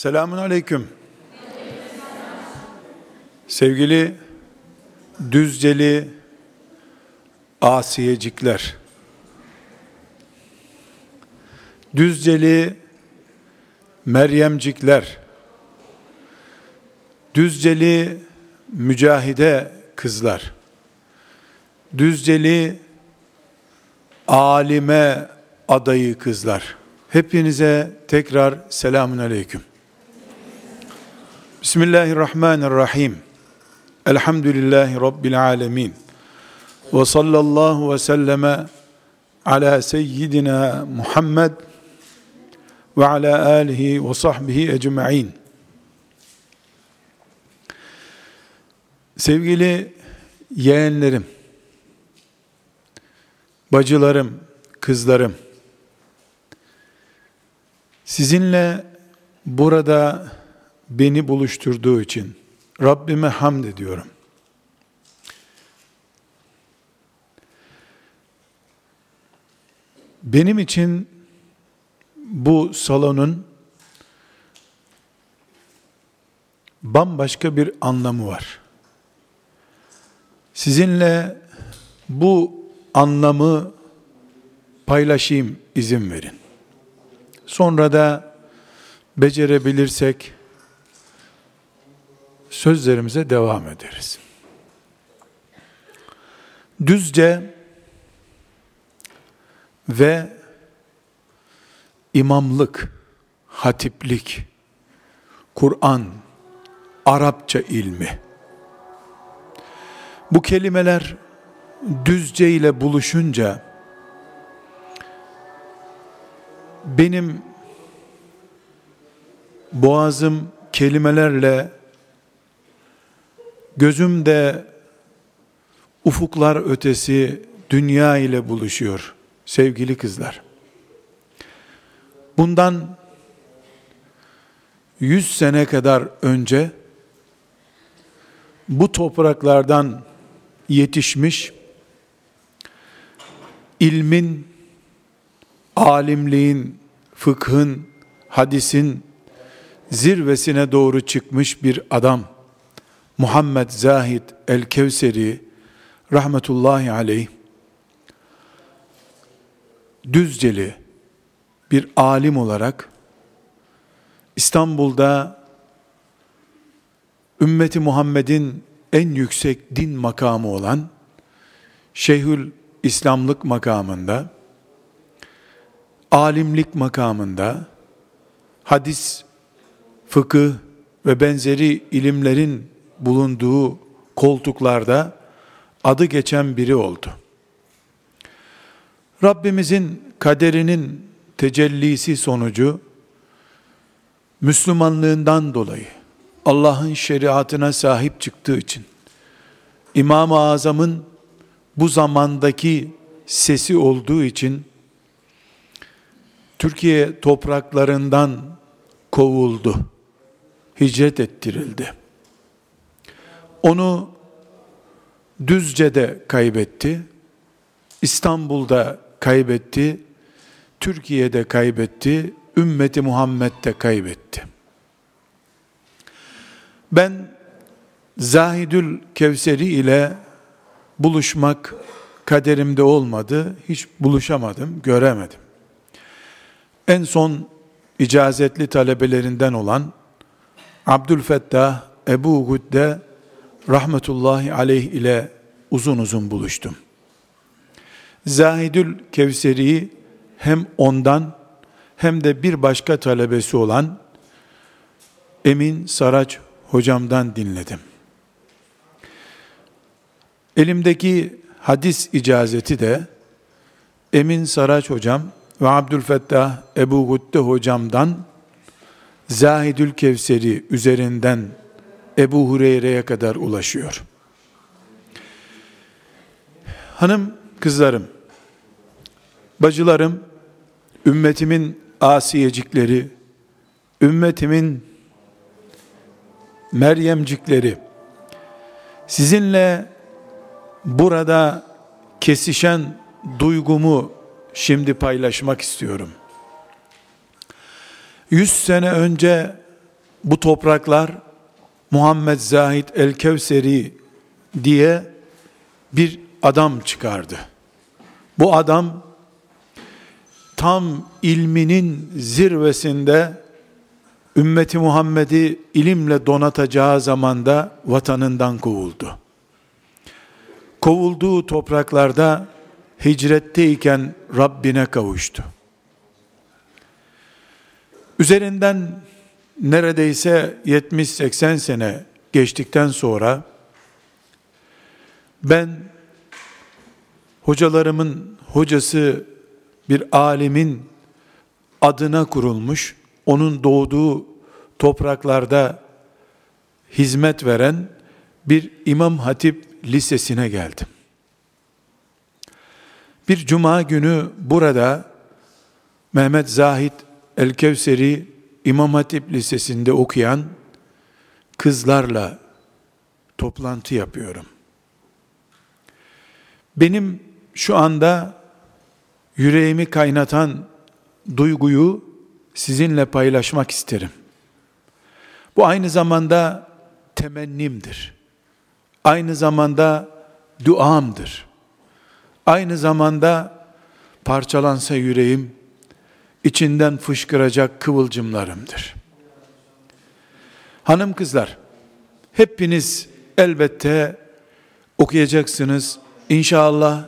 Selamun Aleyküm. Sevgili Düzceli Asiyecikler. Düzceli Meryemcikler. Düzceli mücahide kızlar. Düzceli alime adayı kızlar. Hepinize tekrar selamun aleyküm. Bismillahirrahmanirrahim. Elhamdülillahi Rabbil alemin. Ve sallallahu ve selleme ala seyyidina Muhammed ve ala alihi ve sahbihi ecma'in. Sevgili yeğenlerim, bacılarım, kızlarım, sizinle burada beni buluşturduğu için Rabbime hamd ediyorum. Benim için bu salonun bambaşka bir anlamı var. Sizinle bu anlamı paylaşayım izin verin. Sonra da becerebilirsek sözlerimize devam ederiz. Düzce ve imamlık, hatiplik, Kur'an, Arapça ilmi. Bu kelimeler düzce ile buluşunca benim boğazım kelimelerle gözümde ufuklar ötesi dünya ile buluşuyor sevgili kızlar. Bundan yüz sene kadar önce bu topraklardan yetişmiş ilmin, alimliğin, fıkhın, hadisin zirvesine doğru çıkmış bir adam Muhammed Zahid el-Kevseri rahmetullahi aleyh Düzceli bir alim olarak İstanbul'da ümmeti Muhammed'in en yüksek din makamı olan Şeyhül İslamlık makamında alimlik makamında hadis, fıkıh ve benzeri ilimlerin bulunduğu koltuklarda adı geçen biri oldu. Rabbimizin kaderinin tecellisi sonucu Müslümanlığından dolayı Allah'ın şeriatına sahip çıktığı için İmam-ı Azam'ın bu zamandaki sesi olduğu için Türkiye topraklarından kovuldu. Hicret ettirildi. Onu Düzce'de kaybetti. İstanbul'da kaybetti. Türkiye'de kaybetti. Ümmeti Muhammed'de kaybetti. Ben Zahidül Kevseri ile buluşmak kaderimde olmadı. Hiç buluşamadım, göremedim. En son icazetli talebelerinden olan Abdülfettah Ebu Gudde rahmetullahi aleyh ile uzun uzun buluştum. Zahidül Kevseri'yi hem ondan hem de bir başka talebesi olan Emin Saraç hocamdan dinledim. Elimdeki hadis icazeti de Emin Saraç hocam ve Abdülfettah Ebu Gudde hocamdan Zahidül Kevseri üzerinden Ebu Hureyre'ye kadar ulaşıyor. Hanım, kızlarım, bacılarım, ümmetimin asiyecikleri, ümmetimin Meryemcikleri, sizinle burada kesişen duygumu şimdi paylaşmak istiyorum. Yüz sene önce bu topraklar Muhammed Zahid el-Kevseri diye bir adam çıkardı. Bu adam tam ilminin zirvesinde ümmeti Muhammed'i ilimle donatacağı zamanda vatanından kovuldu. Kovulduğu topraklarda hicretteyken Rabbine kavuştu. Üzerinden neredeyse 70-80 sene geçtikten sonra ben hocalarımın hocası bir alimin adına kurulmuş, onun doğduğu topraklarda hizmet veren bir İmam Hatip Lisesi'ne geldim. Bir cuma günü burada Mehmet Zahid El-Kevseri İmam Hatip Lisesi'nde okuyan kızlarla toplantı yapıyorum. Benim şu anda yüreğimi kaynatan duyguyu sizinle paylaşmak isterim. Bu aynı zamanda temennimdir. Aynı zamanda duamdır. Aynı zamanda parçalansa yüreğim içinden fışkıracak kıvılcımlarımdır. Hanım kızlar, hepiniz elbette okuyacaksınız. İnşallah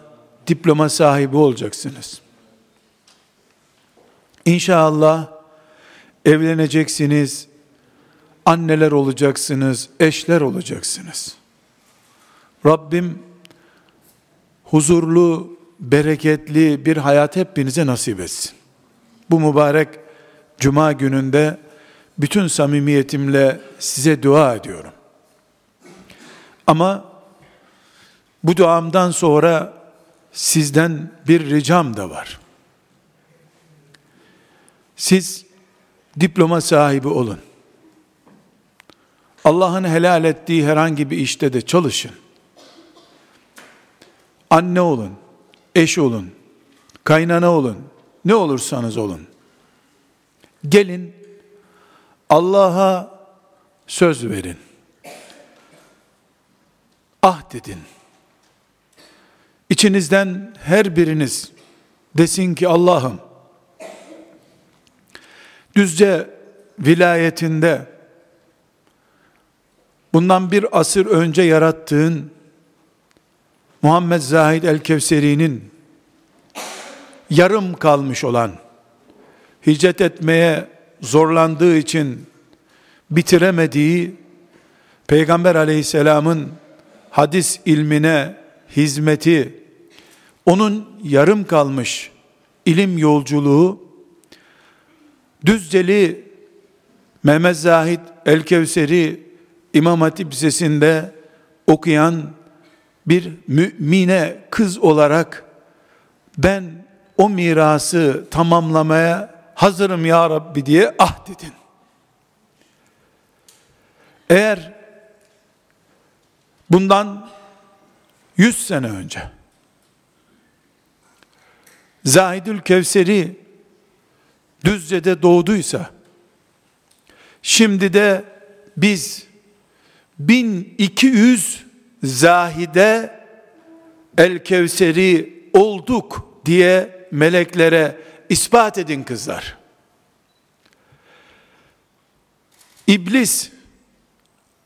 diploma sahibi olacaksınız. İnşallah evleneceksiniz, anneler olacaksınız, eşler olacaksınız. Rabbim huzurlu, bereketli bir hayat hepinize nasip etsin. Bu mübarek cuma gününde bütün samimiyetimle size dua ediyorum. Ama bu duamdan sonra sizden bir ricam da var. Siz diploma sahibi olun. Allah'ın helal ettiği herhangi bir işte de çalışın. Anne olun, eş olun, kaynana olun, ne olursanız olun. Gelin Allah'a söz verin. Ah dedin. İçinizden her biriniz desin ki Allah'ım Düzce vilayetinde bundan bir asır önce yarattığın Muhammed Zahid el-Kevseri'nin yarım kalmış olan hicret etmeye zorlandığı için bitiremediği Peygamber aleyhisselamın hadis ilmine hizmeti onun yarım kalmış ilim yolculuğu Düzceli Mehmet Zahid El-Kevseri İmam Hatip Lisesi'nde okuyan bir mümine kız olarak ben o mirası tamamlamaya hazırım ya Rabbi diye ah dedin. Eğer bundan yüz sene önce Zahidül Kevseri Düzce'de doğduysa, şimdi de biz 1200 zahide el kevseri olduk diye meleklere ispat edin kızlar. İblis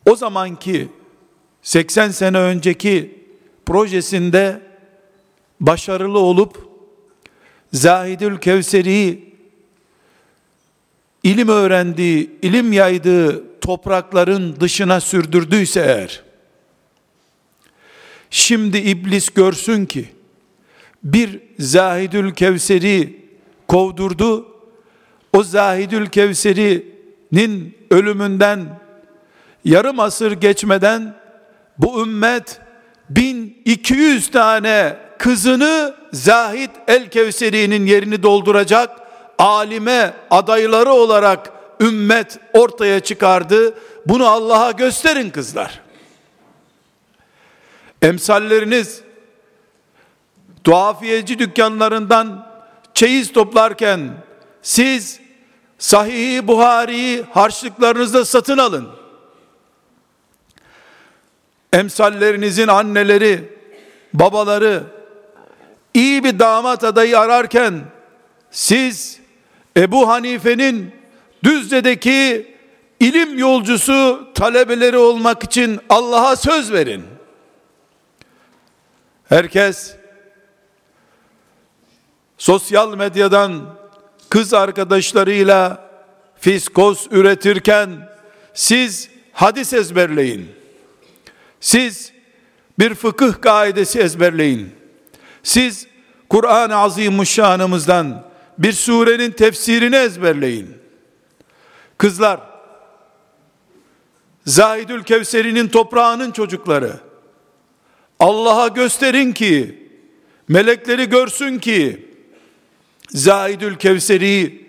o zamanki 80 sene önceki projesinde başarılı olup Zahidül Kevseri'yi ilim öğrendiği, ilim yaydığı toprakların dışına sürdürdüyse eğer, şimdi iblis görsün ki, bir Zahidül Kevseri kovdurdu, o Zahidül Kevseri'nin ölümünden yarım asır geçmeden bu ümmet 1200 tane kızını Zahid el Kevseri'nin yerini dolduracak alime adayları olarak ümmet ortaya çıkardı. Bunu Allah'a gösterin kızlar. Emsalleriniz tuhafiyeci dükkanlarından çeyiz toplarken siz Sahih-i Buhari'yi harçlıklarınızda satın alın. Emsallerinizin anneleri, babaları iyi bir damat adayı ararken siz Ebu Hanife'nin Düzce'deki ilim yolcusu talebeleri olmak için Allah'a söz verin. Herkes sosyal medyadan kız arkadaşlarıyla fiskos üretirken siz hadis ezberleyin. Siz bir fıkıh kaidesi ezberleyin. Siz Kur'an-ı Azimuşşanımızdan bir surenin tefsirini ezberleyin. Kızlar, Zahidül Kevseri'nin toprağının çocukları, Allah'a gösterin ki, melekleri görsün ki, Zahidül Kevseri'yi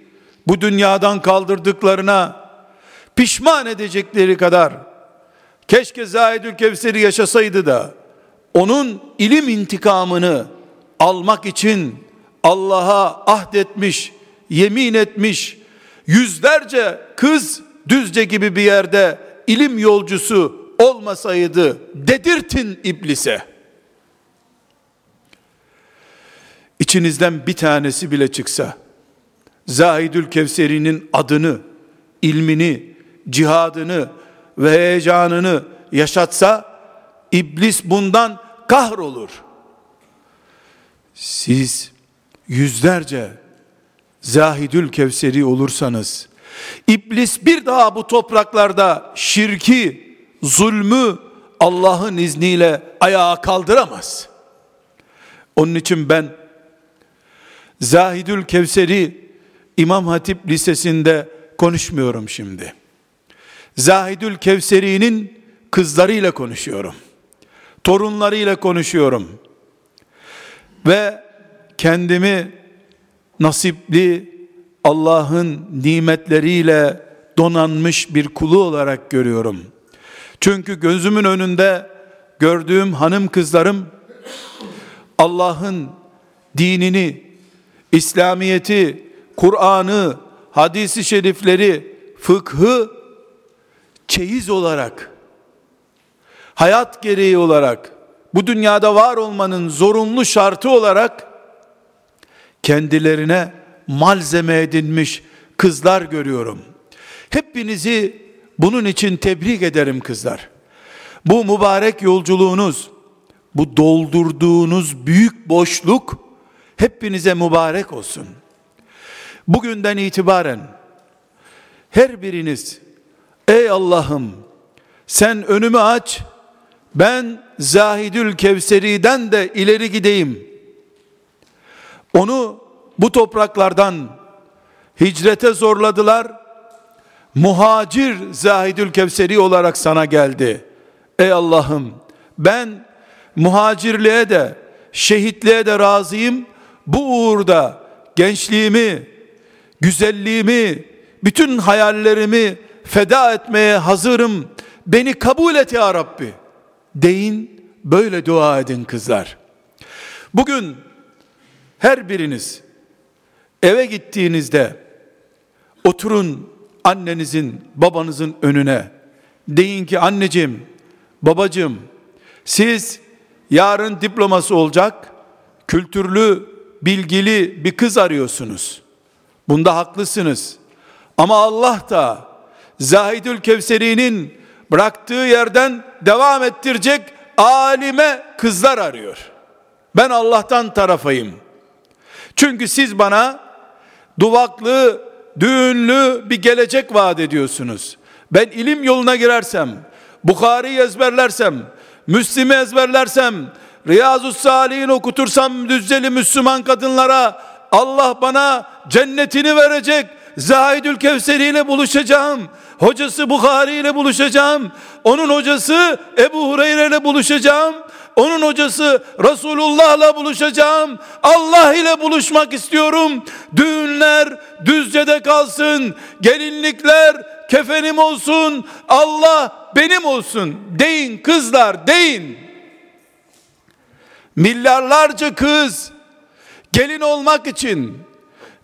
bu dünyadan kaldırdıklarına pişman edecekleri kadar keşke Zahidül Kevseri yaşasaydı da onun ilim intikamını almak için Allah'a ahdetmiş, yemin etmiş yüzlerce kız Düzce gibi bir yerde ilim yolcusu olmasaydı dedirtin iblise. İçinizden bir tanesi bile çıksa Zahidül Kevseri'nin adını, ilmini, cihadını ve heyecanını yaşatsa iblis bundan kahrolur. Siz yüzlerce Zahidül Kevseri olursanız iblis bir daha bu topraklarda şirki, zulmü Allah'ın izniyle ayağa kaldıramaz. Onun için ben Zahidül Kevseri İmam Hatip Lisesi'nde konuşmuyorum şimdi. Zahidül Kevseri'nin kızlarıyla konuşuyorum. Torunlarıyla konuşuyorum. Ve kendimi nasipli Allah'ın nimetleriyle donanmış bir kulu olarak görüyorum. Çünkü gözümün önünde gördüğüm hanım kızlarım Allah'ın dinini, İslamiyeti, Kur'an'ı, hadisi şerifleri, fıkhı çeyiz olarak, hayat gereği olarak, bu dünyada var olmanın zorunlu şartı olarak kendilerine malzeme edinmiş kızlar görüyorum. Hepinizi bunun için tebrik ederim kızlar. Bu mübarek yolculuğunuz, bu doldurduğunuz büyük boşluk hepinize mübarek olsun. Bugünden itibaren her biriniz ey Allah'ım sen önümü aç ben Zahidül Kevseri'den de ileri gideyim. Onu bu topraklardan hicrete zorladılar. Muhacir Zahidül Kevseri olarak sana geldi. Ey Allah'ım ben muhacirliğe de şehitliğe de razıyım. Bu uğurda gençliğimi, güzelliğimi, bütün hayallerimi feda etmeye hazırım. Beni kabul et ya Rabbi. Deyin, böyle dua edin kızlar. Bugün her biriniz eve gittiğinizde oturun annenizin, babanızın önüne. Deyin ki anneciğim, babacığım siz yarın diploması olacak, kültürlü, bilgili bir kız arıyorsunuz. Bunda haklısınız. Ama Allah da Zahidül Kevseri'nin bıraktığı yerden devam ettirecek alime kızlar arıyor. Ben Allah'tan tarafayım. Çünkü siz bana duvaklı, düğünlü bir gelecek vaat ediyorsunuz. Ben ilim yoluna girersem, Bukhari'yi ezberlersem, Müslim'i ezberlersem, Riyazu Salih'in okutursam düzceli Müslüman kadınlara Allah bana cennetini verecek. Zahidül Kevseri ile buluşacağım. Hocası Bukhari ile buluşacağım. Onun hocası Ebu Hureyre ile buluşacağım. Onun hocası Resulullah'la buluşacağım. Allah ile buluşmak istiyorum. Düğünler düzcede kalsın. Gelinlikler kefenim olsun. Allah benim olsun. Deyin kızlar deyin. Milyarlarca kız gelin olmak için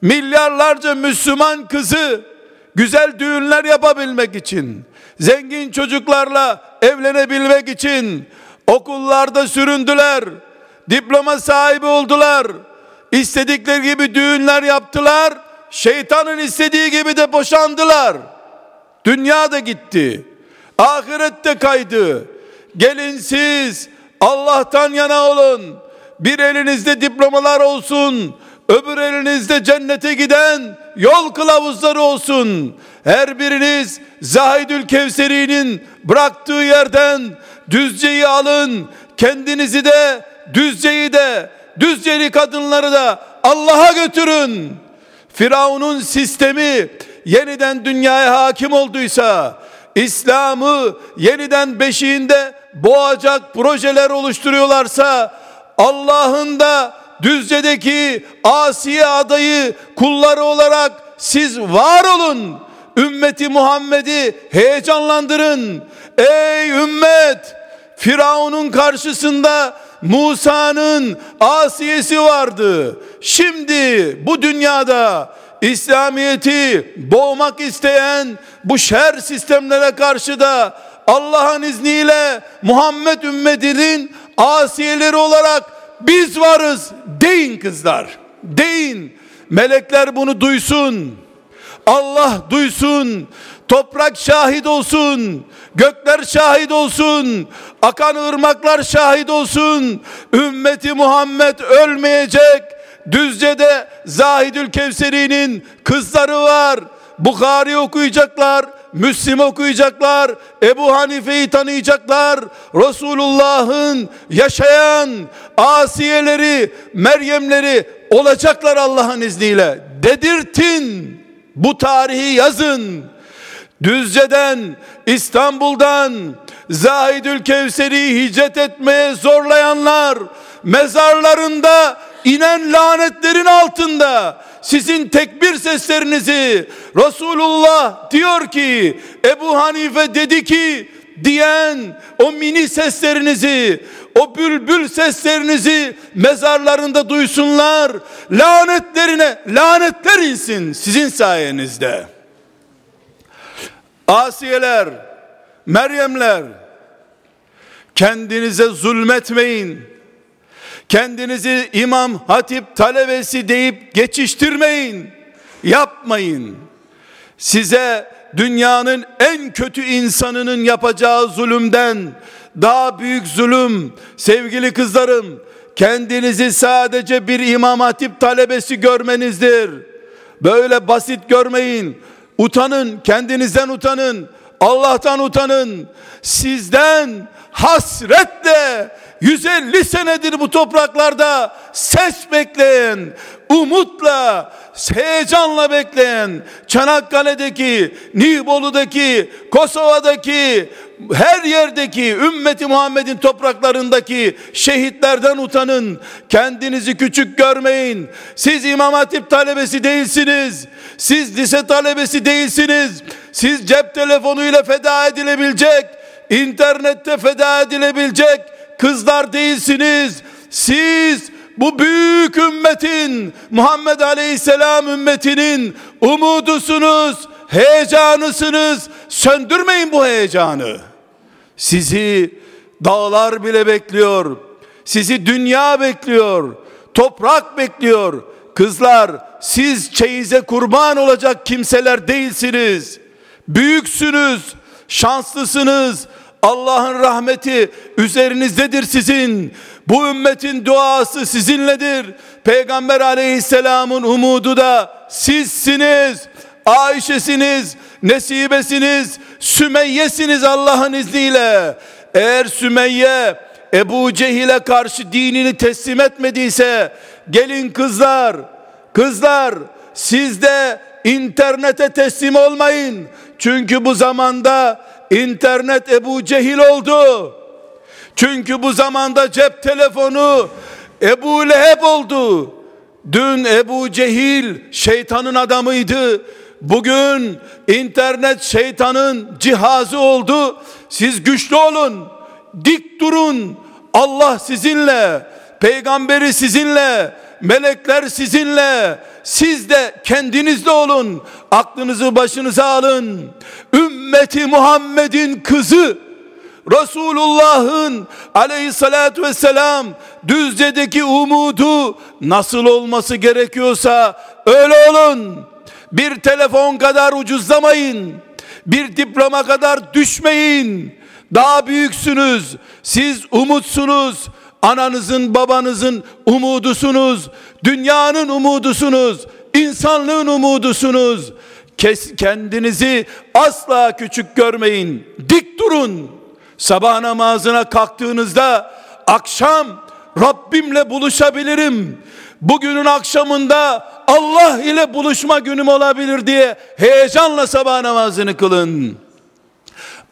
milyarlarca Müslüman kızı güzel düğünler yapabilmek için, zengin çocuklarla evlenebilmek için okullarda süründüler, diploma sahibi oldular, istedikleri gibi düğünler yaptılar, şeytanın istediği gibi de boşandılar. Dünya da gitti, ahirette kaydı. Gelin siz Allah'tan yana olun. Bir elinizde diplomalar olsun, öbür elinizde cennete giden yol kılavuzları olsun. Her biriniz Zahidül Kevseri'nin bıraktığı yerden Düzce'yi alın. Kendinizi de Düzce'yi de Düzceli kadınları da Allah'a götürün. Firavun'un sistemi yeniden dünyaya hakim olduysa, İslam'ı yeniden beşiğinde boğacak projeler oluşturuyorlarsa, Allah'ın da Düzce'deki Asiye adayı kulları olarak siz var olun. Ümmeti Muhammed'i heyecanlandırın. Ey ümmet! Firavun'un karşısında Musa'nın asiyesi vardı. Şimdi bu dünyada İslamiyeti boğmak isteyen bu şer sistemlere karşı da Allah'ın izniyle Muhammed ümmetinin asiyeleri olarak biz varız deyin kızlar. Deyin. Melekler bunu duysun. Allah duysun. Toprak şahit olsun. Gökler şahit olsun. Akan ırmaklar şahit olsun. Ümmeti Muhammed ölmeyecek. Düzce'de Zahidül Kevseri'nin kızları var. Bukhari okuyacaklar. Müslim okuyacaklar, Ebu Hanife'yi tanıyacaklar, Resulullah'ın yaşayan asiyeleri, Meryemleri olacaklar Allah'ın izniyle. Dedirtin, bu tarihi yazın. Düzce'den, İstanbul'dan, Zahidül Kevseri'yi hicret etmeye zorlayanlar, mezarlarında inen lanetlerin altında sizin tekbir seslerinizi Resulullah diyor ki Ebu Hanife dedi ki diyen o mini seslerinizi o bülbül seslerinizi mezarlarında duysunlar lanetlerine lanetler insin sizin sayenizde. Asiyeler Meryemler kendinize zulmetmeyin Kendinizi imam hatip talebesi deyip geçiştirmeyin. Yapmayın. Size dünyanın en kötü insanının yapacağı zulümden daha büyük zulüm sevgili kızlarım kendinizi sadece bir imam hatip talebesi görmenizdir. Böyle basit görmeyin. Utanın, kendinizden utanın. Allah'tan utanın. Sizden hasretle 150 senedir bu topraklarda ses bekleyen, umutla, heyecanla bekleyen Çanakkale'deki, Nibolu'daki, Kosova'daki, her yerdeki ümmeti Muhammed'in topraklarındaki şehitlerden utanın. Kendinizi küçük görmeyin. Siz İmam Hatip talebesi değilsiniz. Siz lise talebesi değilsiniz. Siz cep telefonuyla feda edilebilecek, internette feda edilebilecek kızlar değilsiniz. Siz bu büyük ümmetin Muhammed Aleyhisselam ümmetinin umudusunuz, heyecanısınız. Söndürmeyin bu heyecanı. Sizi dağlar bile bekliyor. Sizi dünya bekliyor. Toprak bekliyor. Kızlar siz çeyize kurban olacak kimseler değilsiniz. Büyüksünüz, şanslısınız. Allah'ın rahmeti üzerinizdedir sizin. Bu ümmetin duası sizinledir. Peygamber aleyhisselamın umudu da sizsiniz. Ayşe'siniz, Nesibesiniz, Sümeyye'siniz Allah'ın izniyle. Eğer Sümeyye Ebu Cehil'e karşı dinini teslim etmediyse gelin kızlar, kızlar siz de internete teslim olmayın. Çünkü bu zamanda internet Ebu Cehil oldu. Çünkü bu zamanda cep telefonu Ebu Leheb oldu. Dün Ebu Cehil şeytanın adamıydı. Bugün internet şeytanın cihazı oldu. Siz güçlü olun. Dik durun. Allah sizinle. Peygamberi sizinle. Melekler sizinle, siz de kendinizde olun. Aklınızı başınıza alın. Ümmeti Muhammed'in kızı Resulullah'ın aleyhissalatü vesselam Düzce'deki umudu nasıl olması gerekiyorsa öyle olun. Bir telefon kadar ucuzlamayın. Bir diploma kadar düşmeyin. Daha büyüksünüz. Siz umutsunuz. Ananızın babanızın umudusunuz. Dünyanın umudusunuz. İnsanlığın umudusunuz. Kes, kendinizi asla küçük görmeyin. Dik durun. Sabah namazına kalktığınızda akşam Rabbimle buluşabilirim. Bugünün akşamında Allah ile buluşma günüm olabilir diye heyecanla sabah namazını kılın.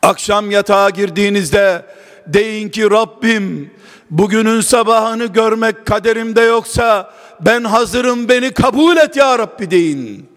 Akşam yatağa girdiğinizde deyin ki Rabbim bugünün sabahını görmek kaderimde yoksa ben hazırım beni kabul et ya Rabbi deyin.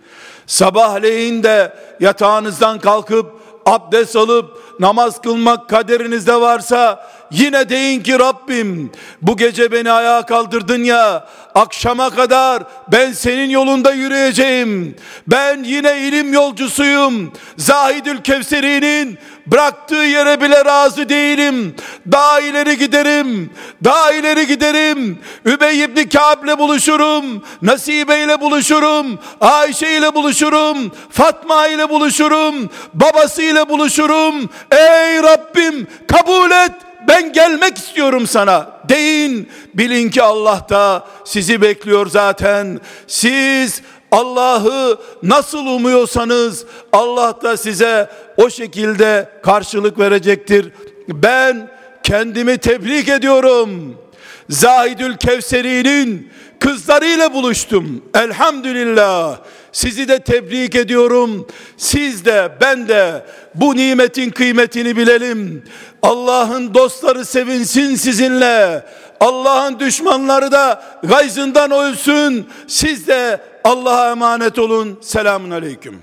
Sabahleyin de yatağınızdan kalkıp abdest alıp namaz kılmak kaderinizde varsa yine deyin ki Rabbim bu gece beni ayağa kaldırdın ya akşama kadar ben senin yolunda yürüyeceğim. Ben yine ilim yolcusuyum. Zahidül Kevseri'nin bıraktığı yere bile razı değilim. Daha ileri giderim. Daha ileri giderim. Übey ibn Kâb'le buluşurum. Nasibe ile buluşurum. Ayşe ile buluşurum. Fatma ile buluşurum. Babası ile buluşurum. Ey Rabbim kabul et ben gelmek istiyorum sana deyin. Bilin ki Allah da sizi bekliyor zaten. Siz Allah'ı nasıl umuyorsanız Allah da size o şekilde karşılık verecektir. Ben kendimi tebrik ediyorum. Zahidül Kevseri'nin kızlarıyla buluştum. Elhamdülillah. Sizi de tebrik ediyorum. Siz de ben de bu nimetin kıymetini bilelim. Allah'ın dostları sevinsin sizinle. Allah'ın düşmanları da gayzından ölsün. Siz de Allah'a emanet olun. Selamun aleyküm.